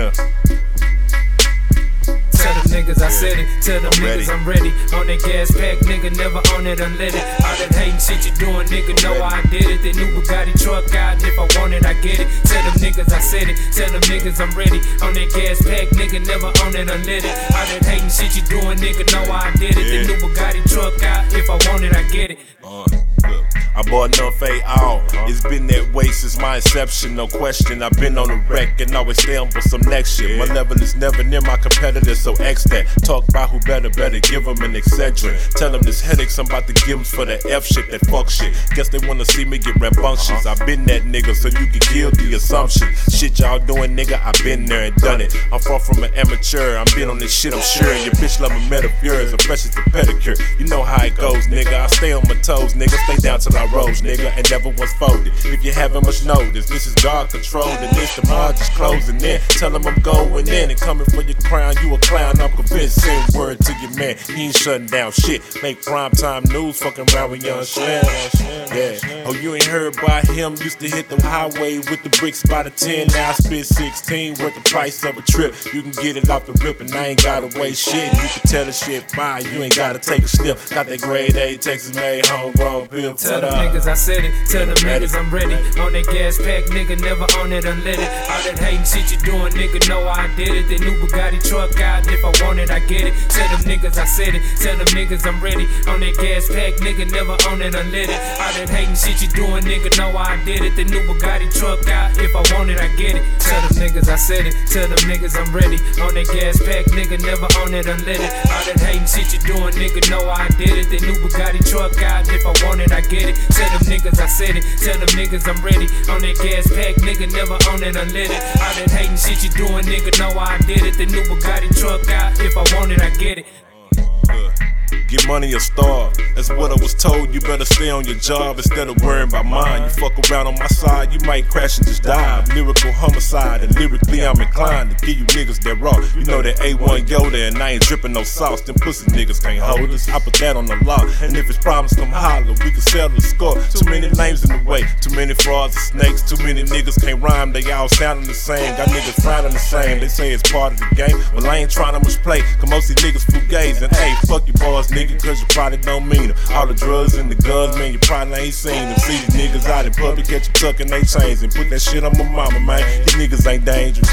Yeah. Tell them niggas I said it. Tell them I'm niggas ready. I'm ready. On that gas pack, nigga, never on it unlit it. All that hating shit you doing, nigga, know I did it. The new Bugatti truck out, if I want it, I get it. Tell them niggas I said it. Tell them niggas I'm ready. On that gas pack, nigga, never on it unlit it. All that hating shit you doing, nigga, know I did it. The new Bugatti truck out, if I want it, I get it. Uh. I bought enough fade all. It's been that way since my inception, no question. I've been on the wreck and always stay on for some next shit. My level is never near my competitors, so X that. Talk about who better, better give them an Excedrin. Tell them this headaches I'm about to give 'em for the F shit, that fuck shit. Guess they wanna see me get rambunctious. Uh-huh. I've been that nigga, so you can kill the assumption. Shit y'all doing, nigga, I've been there and done it. I'm far from an amateur, I'm been on this shit, I'm sure. Your bitch love me metaphors, I'm fresh as a pedicure. You know how it goes, nigga. I stay on my toes, nigga. Stay down till I rose, nigga, and never once folded. If you haven't much notice, this is God controlled, and this the margins closing in. Tell him I'm going in and coming for your crown. You a clown, I'm convinced. Man, he ain't shutting down shit. Make prime time news, fucking around with young Slim. Yeah. Oh, you ain't heard by him. Used to hit the highway with the bricks by the 10. Now I spit 16 worth the price of a trip. You can get it off the rip, and I ain't gotta waste shit. You can tell the shit fine, you ain't gotta take a sniff. Got that grade A, Texas made homegrown pimp. Tell them up? niggas I said it. Tell them Ready. niggas I'm ready. On that gas pack, nigga, never on it unleaded. All that hating shit you doing, nigga, know I did it. The new Bugatti truck out, if I want it, I get it. Tell them niggas I said it. Tell them niggas I'm ready. On that gas pack, nigga, never on it unleaded. All that hating shit you doing, nigga, know I did it. The new Bugatti truck out, if I want it, I get it. Tell them niggas I said it. Tell them niggas I'm ready. On that gas pack, nigga, never on it unleaded. All that hating shit you doing, nigga, know I did it. The new Bugatti truck out, if I want it, I get it. Tell them niggas I said it. Tell them niggas I'm ready. On that gas pack, nigga, never on it unleaded. All that hating shit you doing, nigga, know I did it. The new Bugatti truck out, if I want it, I get it. Get money or starve. That's what I was told. You better stay on your job instead of worrying about mine. You fuck around on my side, you might crash and just die. Lyrical homicide, and lyrically I'm inclined to give you niggas that raw. You know that A1 Yoda, and I ain't dripping no sauce. Them pussy niggas can't hold us. I put that on the law. And if it's problems, come holler. We can settle the score. Too many names in the way, too many frauds and snakes. Too many niggas can't rhyme. They all sounding the same. Got niggas frowning the same. They say it's part of the game. Well, I ain't trying to much play. Cause most these niggas fugazi. And hey, fuck you boys, nigga, cause you probably don't mean them. All the drugs and the guns, man, you probably ain't seen them. See these niggas out in public, catch them tucking they chains and put that shit on my mama, man. These niggas ain't dangerous.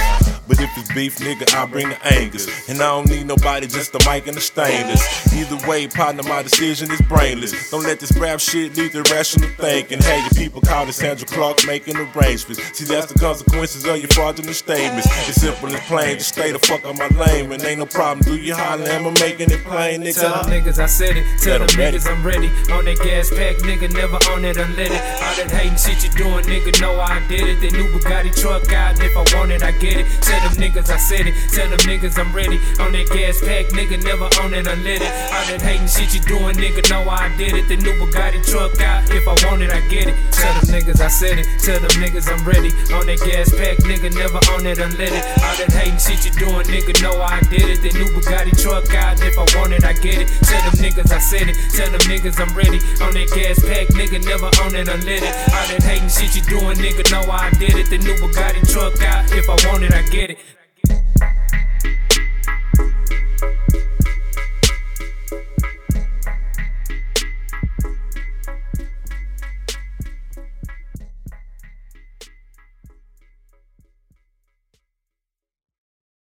But if it's beef, nigga, I bring the angers. And I don't need nobody, just the mic and the stainless. Either way, partner, my decision is brainless. Don't let this rap shit lead to rational thinking. Hey, your people call it Sandra Clark making arrangements. See, that's the consequences of your fraudulent statements. It's simple and plain, just stay the fuck on my lane. And ain't no problem, do you holler, am I making it plain, nigga? Tell them niggas I said it. Tell them niggas I'm ready. On that gas pack, nigga, never on it unleaded. All that hating shit you doing, nigga, know I did it. The new Bugatti truck out, if I want it, I get it. Tell them niggas I said it. Tell them niggas I'm ready. On that gas pack, nigga, never on it unleaded. All that hating shit you doing, nigga, know I did it. The new Bugatti truck out, if I want it, I get it. Tell them niggas I said it. Tell them niggas I'm ready. On that gas pack, nigga, never on it unleaded. All that hating shit you doing, nigga, know I did it. The new Bugatti truck out, if I want it, I get it. Tell them niggas I said it. Tell them niggas I'm ready. On that gas pack, nigga, never on it unleaded. All that hating shit you doing, nigga, know I did it. The new Bugatti truck out, if I want it, I get it.